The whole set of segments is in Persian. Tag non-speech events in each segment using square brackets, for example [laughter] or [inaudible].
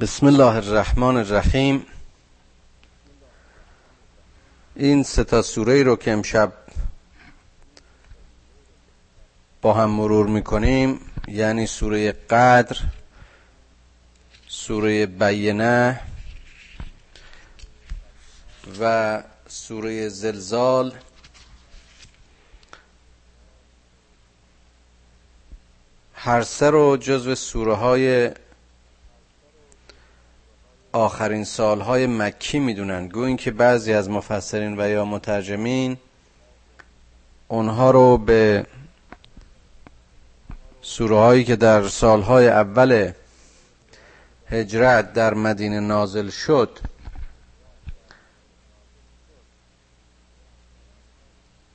بسم الله الرحمن الرحیم. این ستا سوره رو که امشب با هم مرور می‌کنیم یعنی سوره قدر سوره بینه و سوره زلزال. هر سه رو جزو سوره های آخرین سالهای مکی می‌دونن. گوین که بعضی از مفسرین و یا مترجمین اونها رو به سوره هایی که در سالهای اول هجرت در مدینه نازل شد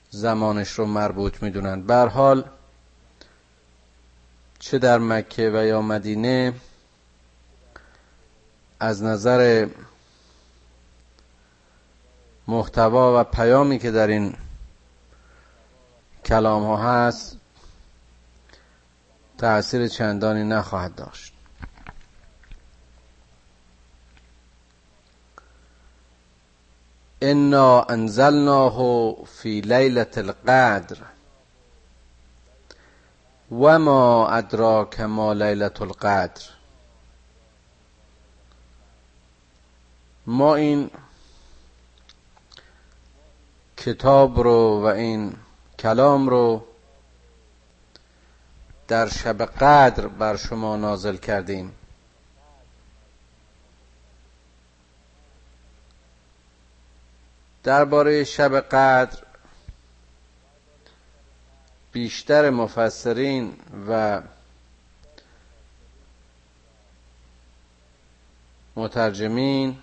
زمانش رو مربوط می‌دونن. بر حال چه در مکه و یا مدینه از نظر محتوا و پیامی که در این کلام ها هست تأثیر چندانی نخواهد داشت. انا انزلناه فی لیلة القدر و ما ادراک ما لیلة القدر ما این کتاب رو و این کلام رو در شب قدر بر شما نازل کردیم. درباره شب قدر بیشتر مفسرین و مترجمین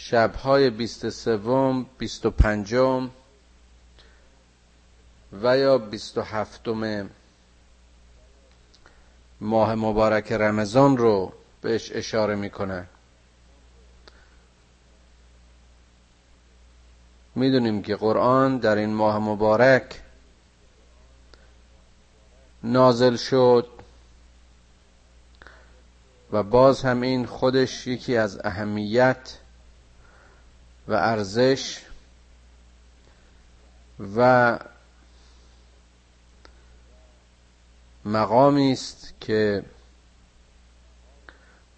شبهای بیست سوم بیست و پنجم و یا بیست و هفتم ماه مبارک رمضان رو بهش اشاره می‌کنه. می‌دونیم که قرآن در این ماه مبارک نازل شد و باز هم این خودش یکی از اهمیت و ارزش و مقامی است که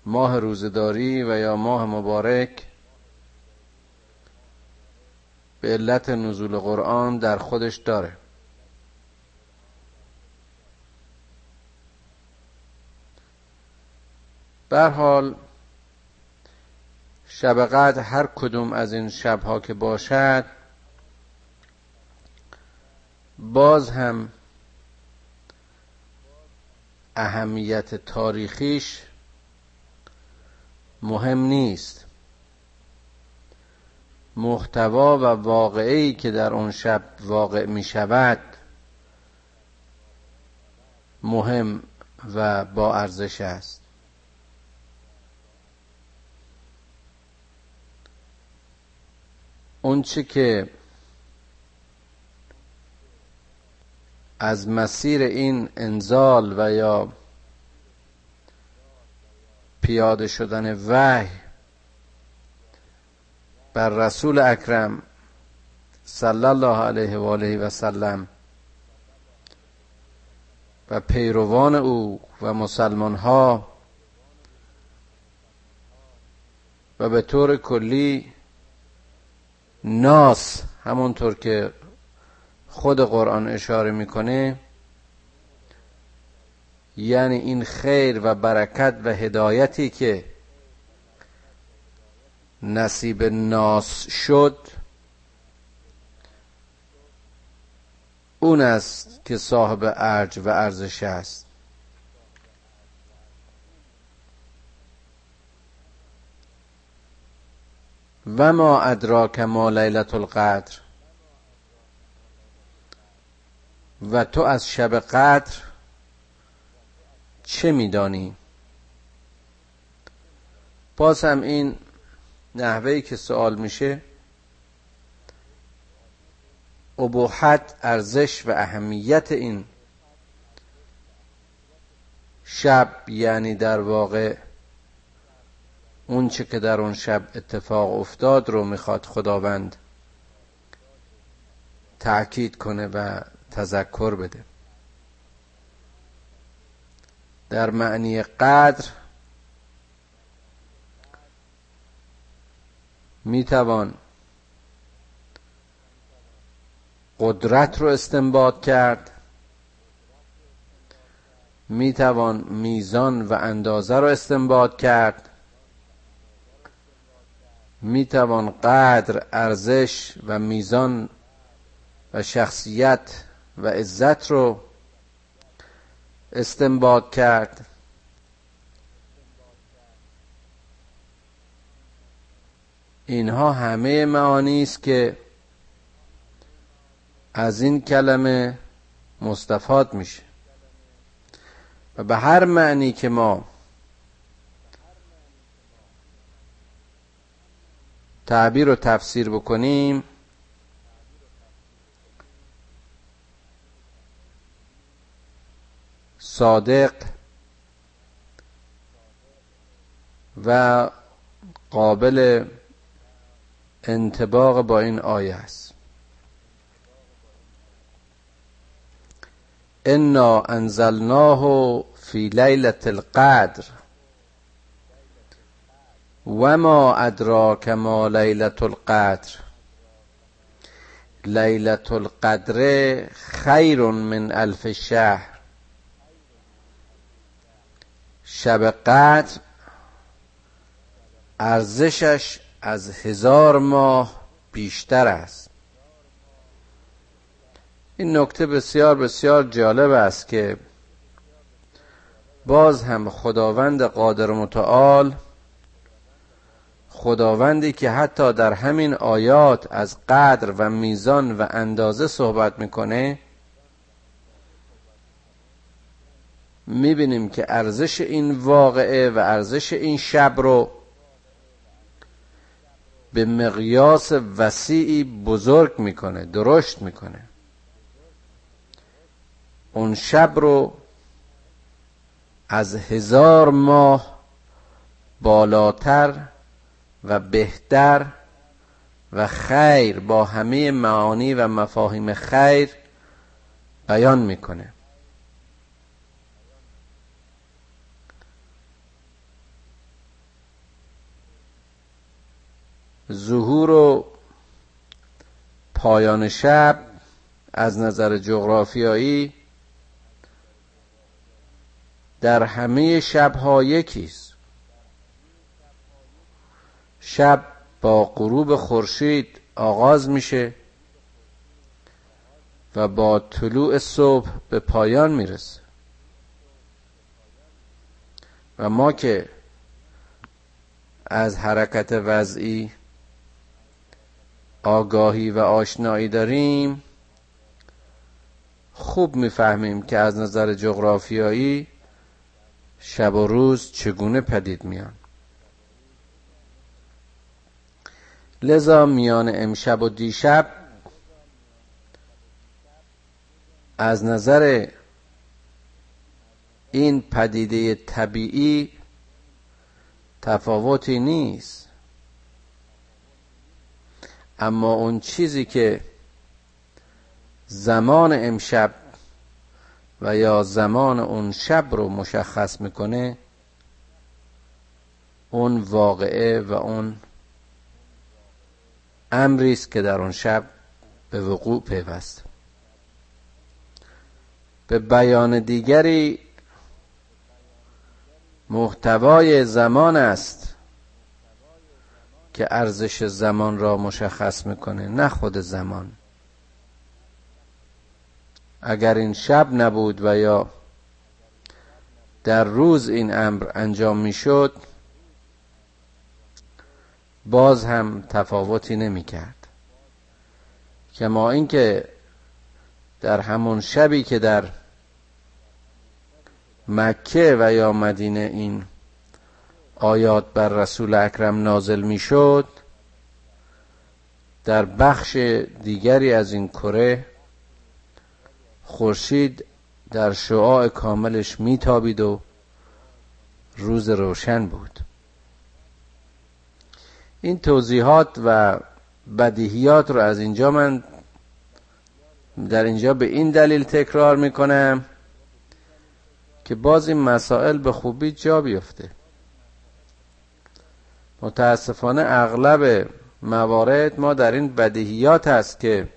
ماه روزداری و یا ماه مبارک به علت نزول قرآن در خودش داره. بر حال شب قدر هر کدوم از این شبها که باشد باز هم اهمیت تاریخیش مهم نیست. محتوا و واقعی که در اون شب واقع می شود مهم و با ارزش است. اونچه که از مسیر این انزال و یا پیاده شدن وحی بر رسول اکرم صلی الله علیه و آله و سلم و پیروان او و مسلمان ها و به طور کلی ناس همونطور که خود قرآن اشاره می‌کنه یعنی این خیر و برکت و هدایتی که نصیب ناس شد اون است که صاحب ارج و ارزش است. و ما ادراک ما لیلت القدر. و تو از شب قدر چه میدانی؟ باز هم این نحوهی که سوال میشه ابوحت ارزش و اهمیت این شب یعنی در واقع اون چه که در اون شب اتفاق افتاد رو می‌خواد خداوند تأکید کنه و تذکر بده. در معنی قدر می‌توان قدرت رو استنباط کرد می‌توان میزان و اندازه رو استنباط کرد می‌توان قدر ارزش و میزان و شخصیت و عزت رو استنباط کرد. اینها همه معانی است که از این کلمه مستفاد میشه. و به هر معنی که ما تعبیر و تفسیر بکنیم. صادق و قابل انتباق با این آیه است. انا انزلناه فی لیلت القدر. و ما ادراک ما لیلت القدر لیلت القدر خیر من الف شهر شب قدر ارزشش از هزار ماه بیشتر است. این نکته بسیار بسیار جالب است که باز هم خداوند قادر متعال خداوندی که حتی در همین آیات از قدر و میزان و اندازه صحبت می‌کنه می‌بینیم که ارزش این واقعه و ارزش این شب رو به مقیاس وسیعی بزرگ می‌کنه درشت می‌کنه. اون شب رو از هزار ماه بالاتر و بهتر و خیر با همه معانی و مفاهیم خیر بیان می‌کنه. ظهور و پایان شب از نظر جغرافیایی در همه شبها یکیست شب با غروب خورشید آغاز میشه و با طلوع صبح به پایان می‌رسه. و ما که از حرکت وضعی آگاهی و آشنایی داریم خوب می‌فهمیم که از نظر جغرافیایی شب و روز چگونه پدید میان. لذا میان امشب و دیشب از نظر این پدیده طبیعی تفاوتی نیست. اما اون چیزی که زمان امشب و یا زمان اون شب رو مشخص می‌کنه اون واقعه و اون امری است که در اون شب به وقوع پیوست. به بیان دیگری محتوای زمان است که ارزش زمان را مشخص می‌کنه نه خود زمان. اگر این شب نبود و یا در روز این امر انجام می‌شد باز هم تفاوتی نمی کرد کما اینکه در همون شبی که در مکه و یا مدینه این آیات بر رسول اکرم نازل می‌شد در بخش دیگری از این کره خورشید در شعاع کاملش میتابید و روز روشن بود. این توضیحات و بدیهیات رو از اینجا من در اینجا به این دلیل تکرار می‌کنم که باز این مسائل به خوبی جا بیفته. متاسفانه اغلب موارد ما در این بدیهیات هست که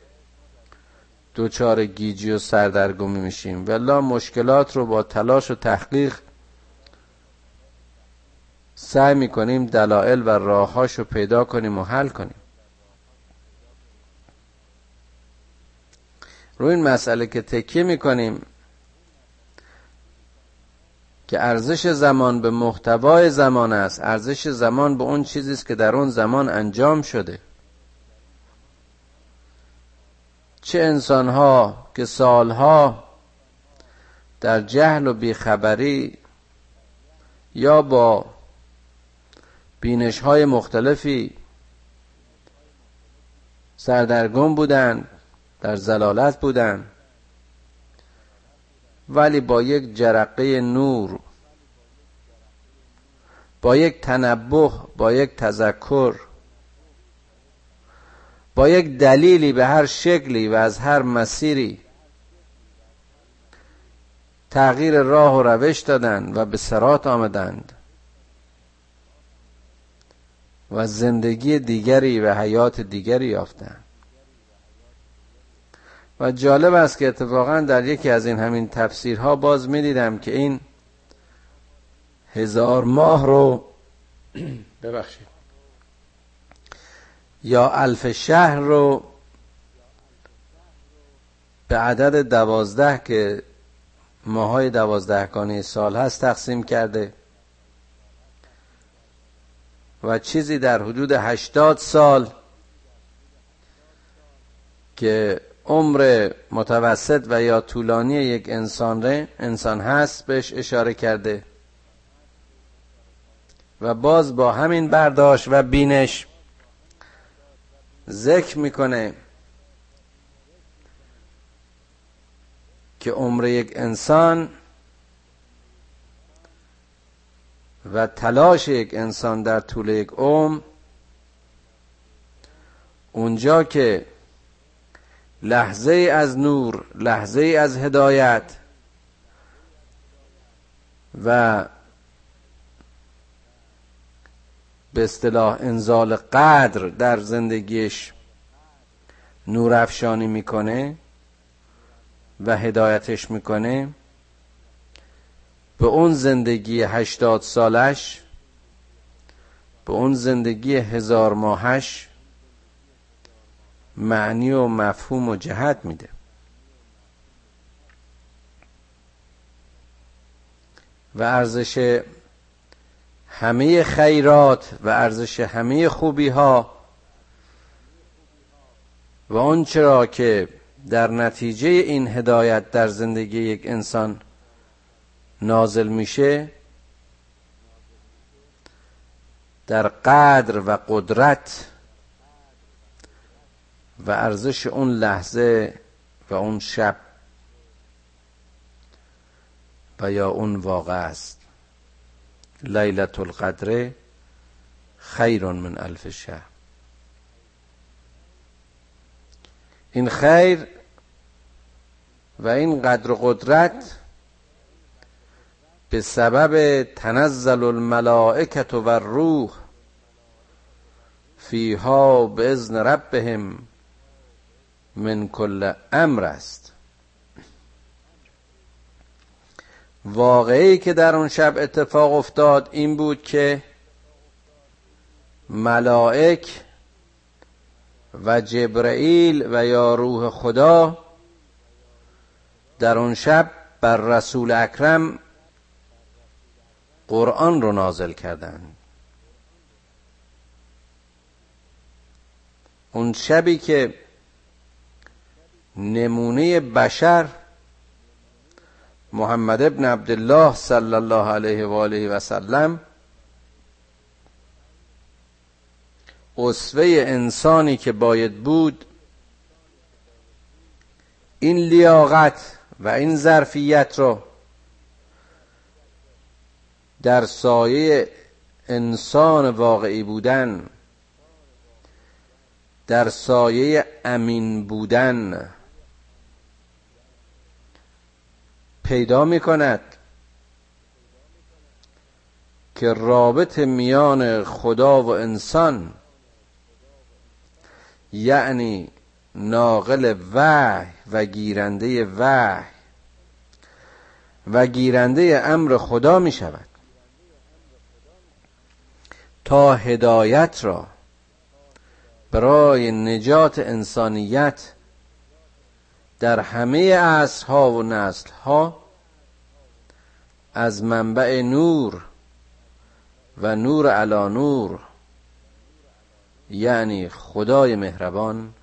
دوچار گیجی و سردرگمی میشیم ولی مشکلات رو با تلاش و تحقیق سعی می‌کنیم دلایل و راههاش رو پیدا کنیم و حل کنیم. روی این مسئله که تکیه می‌کنیم که ارزش زمان به محتوای زمان است. ارزش زمان به اون چیزی است که در اون زمان انجام شده. چه انسانها که سالها در جهل و بیخبری یا با بینش های مختلفی سردرگم بودند در زلالت بودند ولی با یک جرقه نور با یک تنبه با یک تذکر با یک دلیلی به هر شکلی و از هر مسیری تغییر راه و روش دادند و به سرات آمدند. و زندگی دیگری و حیات دیگری یافتند و جالب است که اتفاقا در یکی از این همین تفسیرها باز می دیدم که این هزار ماه رو [clears throat] ببخشید. یا الف شهر رو به عدد دوازده که ماهای دوازدهگانه سال هست تقسیم کرده. و چیزی در حدود هشتاد سال که عمر متوسط و یا طولانی یک انسان انسان هست بهش اشاره کرده. و باز با همین برداشت و بینش ذکر می‌کنه که عمر یک انسان و تلاش یک انسان در طول یک عمر اونجا که لحظه از نور لحظه از هدایت و به اصطلاح انزال قدر در زندگیش نورافشانی می‌کنه و هدایتش می‌کنه به اون زندگی هشتاد سالش به اون زندگی هزار ماهش معنی و مفهوم و جهت میده. و ارزش همه خیرات و ارزش همه خوبی ها و اون چرا که در نتیجه این هدایت در زندگی یک انسان نازل میشه در قدر و قدرت و ارزش اون لحظه و اون شب و یا اون واقع است. لیلت القدر خیر من الف شهر. این خیر و این قدر و قدرت به سبب تنزل الملائکت و الروح فیها به ازن ربهم من کل امر است. واقعی که در اون شب اتفاق افتاد این بود که ملائک و جبرئیل و یا روح خدا در اون شب بر رسول اکرم قرآن رو نازل کردند اون شبی که نمونه بشر محمد ابن عبدالله صلی الله علیه و آله و سلم اسوه انسانی که باید بود این لیاقت و این ظرفیت رو در سایه انسان واقعی بودن در سایه امین بودن پیدا می کند که رابط میان خدا و انسان یعنی ناقل وحی و گیرنده وحی و گیرنده امر خدا می شود تا هدایت را. برای نجات انسانیت در همه عصرها و نسلها از منبع نور و نور علا نور یعنی خدای مهربان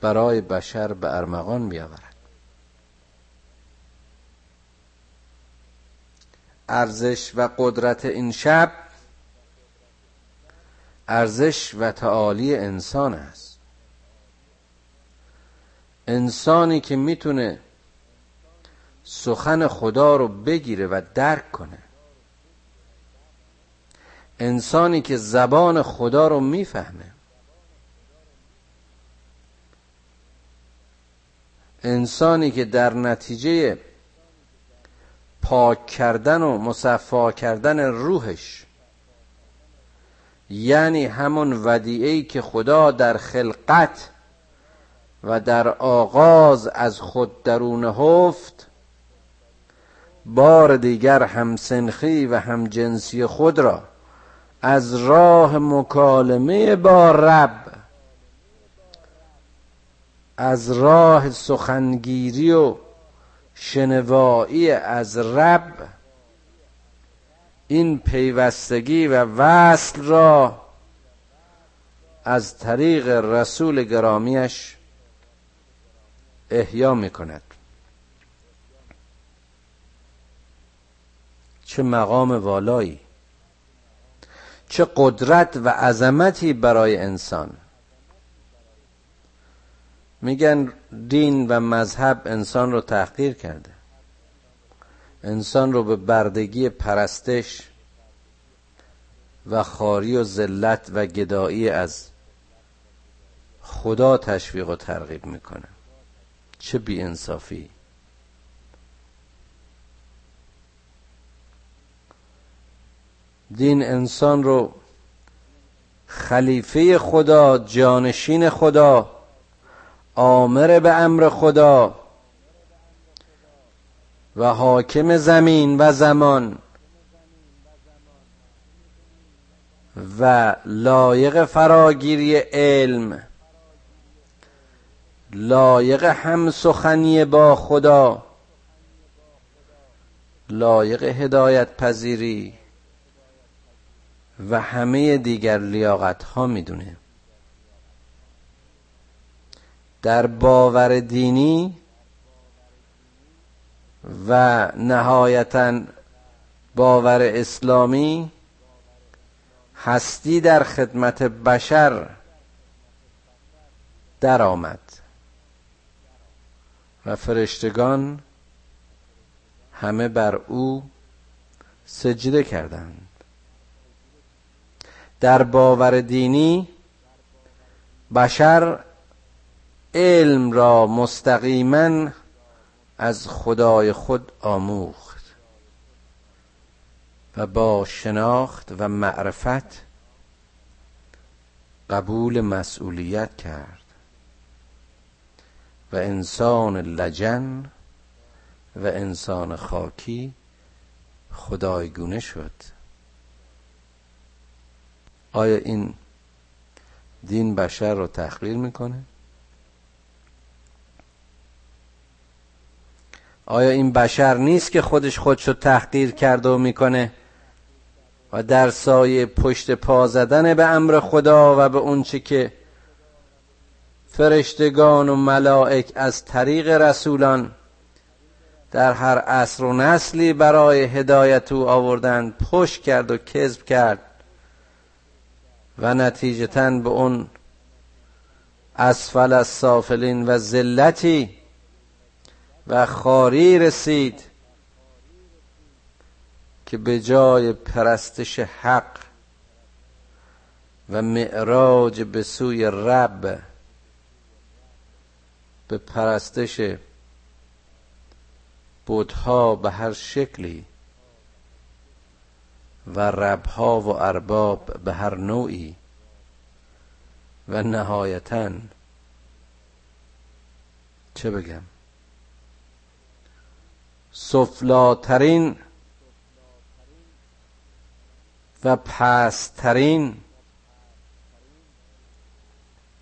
برای بشر به ارمغان بیاورد. ارزش و قدرت این شب ارزش و تعالی انسان است. انسانی که می‌تونه سخن خدا رو بگیره و درک کنه. انسانی که زبان خدا رو می‌فهمه. انسانی که در نتیجه پاک کردن و مصفا کردن روحش یعنی همون ودیعی که خدا در خلقت و در آغاز از خود درون هفت بار دیگر همسنخی و همجنسی خود را از راه مکالمه با رب از راه سخنگیری و شنوایی از رب این پیوستگی و وصل را از طریق رسول گرامیش احیا می کند چه مقام والایی چه قدرت و عظمتی برای انسان. میگن دین و مذهب انسان رو تحقیر کرده. انسان رو به بردگی پرستش و خاری و ذلت و گدایی از خدا تشویق و ترغیب می‌کنه. چه بی انصافی دین انسان رو خلیفه خدا جانشین خدا آمر به امر خدا و حاکم زمین و زمان و لایق فراگیری علم لایق هم سخنی با خدا لایق هدایت پذیری و همه دیگر لیاقت ها می‌دونه. در باور دینی و نهایتا باور اسلامی هستی در خدمت بشر درآمد. و فرشتگان همه بر او سجده کردند. در باور دینی بشر علم را مستقیما از خدای خود آموخت و با شناخت و معرفت قبول مسئولیت کرد و انسان لجن و انسان خاکی خدایگونه شد. آیا این دین بشر رو تحقیر می‌کنه؟ آیا این بشر نیست که خودش خودشو تحقیر کرده و می‌کنه؟ و در سایه پشت پا زدن به امر خدا و به اونچه که فرشتگان و ملائک از طریق رسولان در هر عصر و نسلی برای هدایت او آوردند پشت کرد و کذب کرد و نتیجتا به اون اسفل از سافلین و ذلتی و خاری رسید که به جای پرستش حق و معراج به سوی رب به پرستش بودها به هر شکلی و ربها و ارباب به هر نوعی و نهایتا چه بگم؟ سفلاترین و پسترین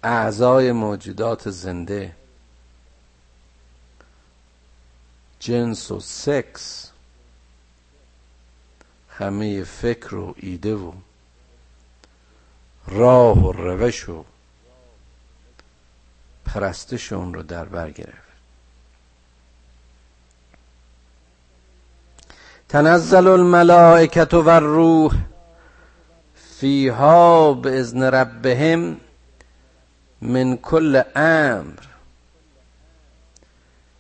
اعضای موجودات زنده. جنس و سکس. همه فکر و ایده و راه و روش و پرستش اون رو در بر گرفت. تنزل الملائکت و الروح فیها به ازن ربهم من کل امر.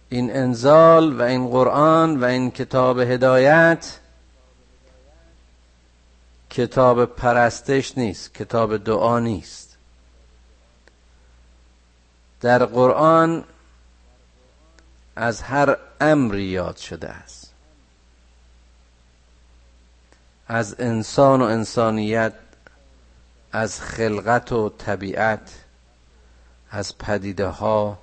این انزال و این قرآن و این کتاب هدایت کتاب پرستش نیست کتاب دعا نیست. در قرآن از هر امری یاد شده است. از انسان و انسانیت از خلقت و طبیعت از پدیده ها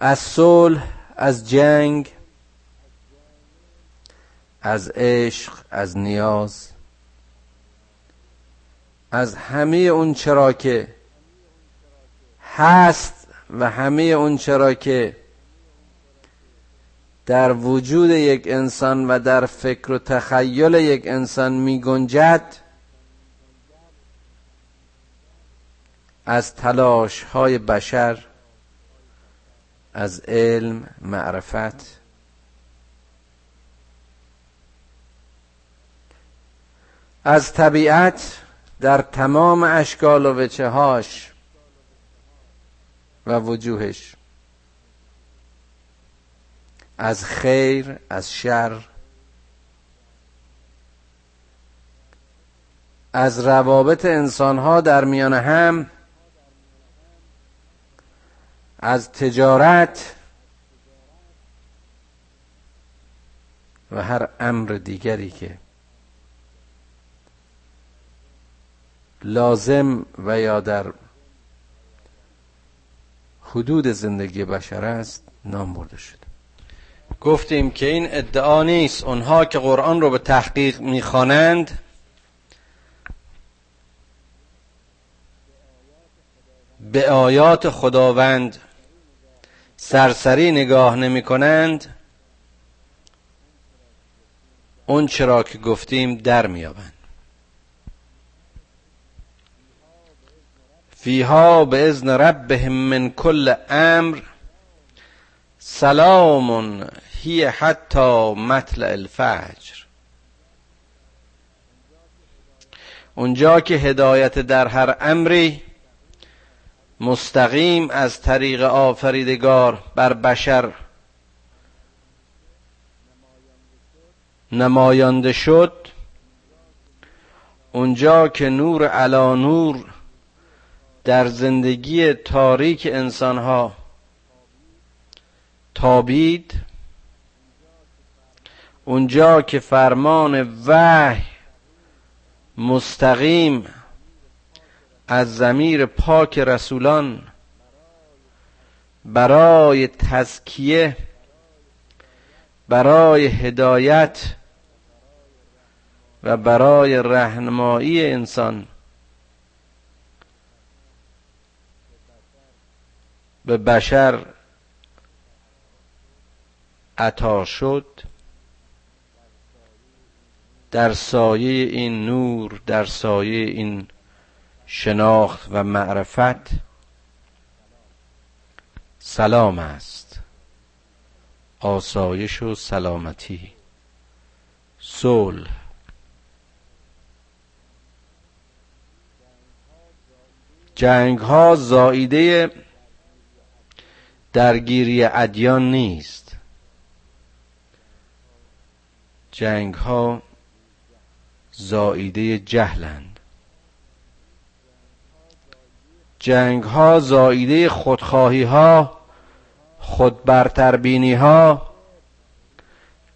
از صلح از جنگ از عشق از نیاز. از همه اون چرا که هست و همه اون چرا که در وجود یک انسان و در فکر و تخیل یک انسان می گنجد از تلاش های بشر از علم معرفت. از طبیعت در تمام اشکال و وچه هاش و وجوهش. از خیر از شر از روابط انسان ها در میان هم از تجارت و هر امر دیگری که لازم و یا در حدود زندگی بشر است نام برده شد. گفتیم که این ادعا نیست. اونها که قرآن رو به تحقیق می‌خوانند به آیات خداوند سرسری نگاه نمی کنند اون چرا که گفتیم در میابند فیها به ازن ربهم من کل امر سلام هی حتی مطلع الفجر. اونجا که هدایت در هر امری مستقیم از طریق آفریدگار بر بشر نمایانده شد اونجا که نور علا نور در زندگی تاریک انسانها تابید اونجا که فرمان وحی مستقیم از زمیر پاک رسولان برای تزکیه برای هدایت و برای رهنمایی انسان به بشر عطا شد. در سایه این نور در سایه این شناخت و معرفت سلام است. آسایش و سلامتی. صلح. جنگ ها زاییده درگیری ادیان نیست. جنگ ها زاییده جهلند. جنگ ها زاییده خودخواهی ها خود برتربینی ها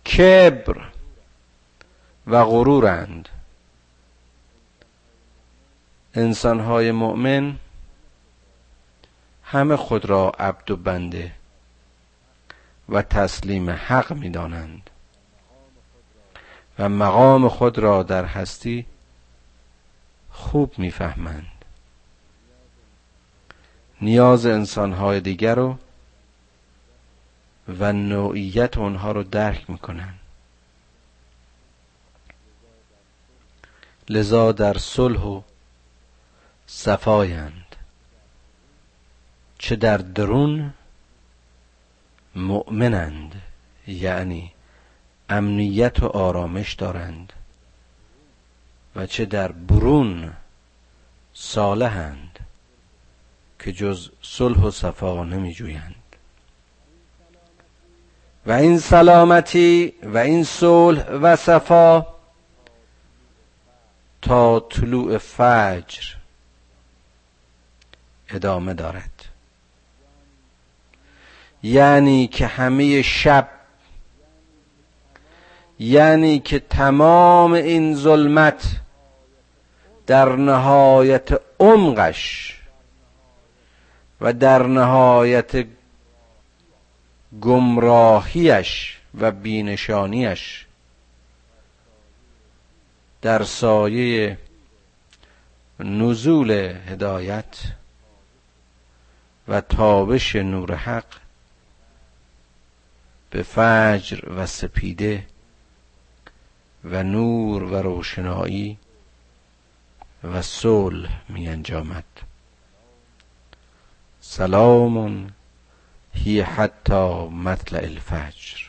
کبر و غرورند. انسان های مؤمن همه خود را عبد و بنده و تسلیم حق می دانند و مقام خود را در هستی خوب می‌فهمند. نیاز انسانهای دیگر رو و نوعیت اونها رو درک می‌کنن لذا در صلح و صفایند. چه در درون مؤمنند یعنی امنیت و آرامش دارند و چه در برون صالحند که جز صلح و صفا نمی جویند و این سلامتی و این صلح و صفا تا طلوع فجر ادامه دارد. یعنی که همه شب یعنی که تمام این ظلمت در نهایت عمقش و در نهایت گمراهیش و بینشانیش در سایه نزول هدایت و تابش نور حق به فجر و سپیده و نور و روشنایی و صلح می انجامد. سلام هی حتی مطلع الفجر.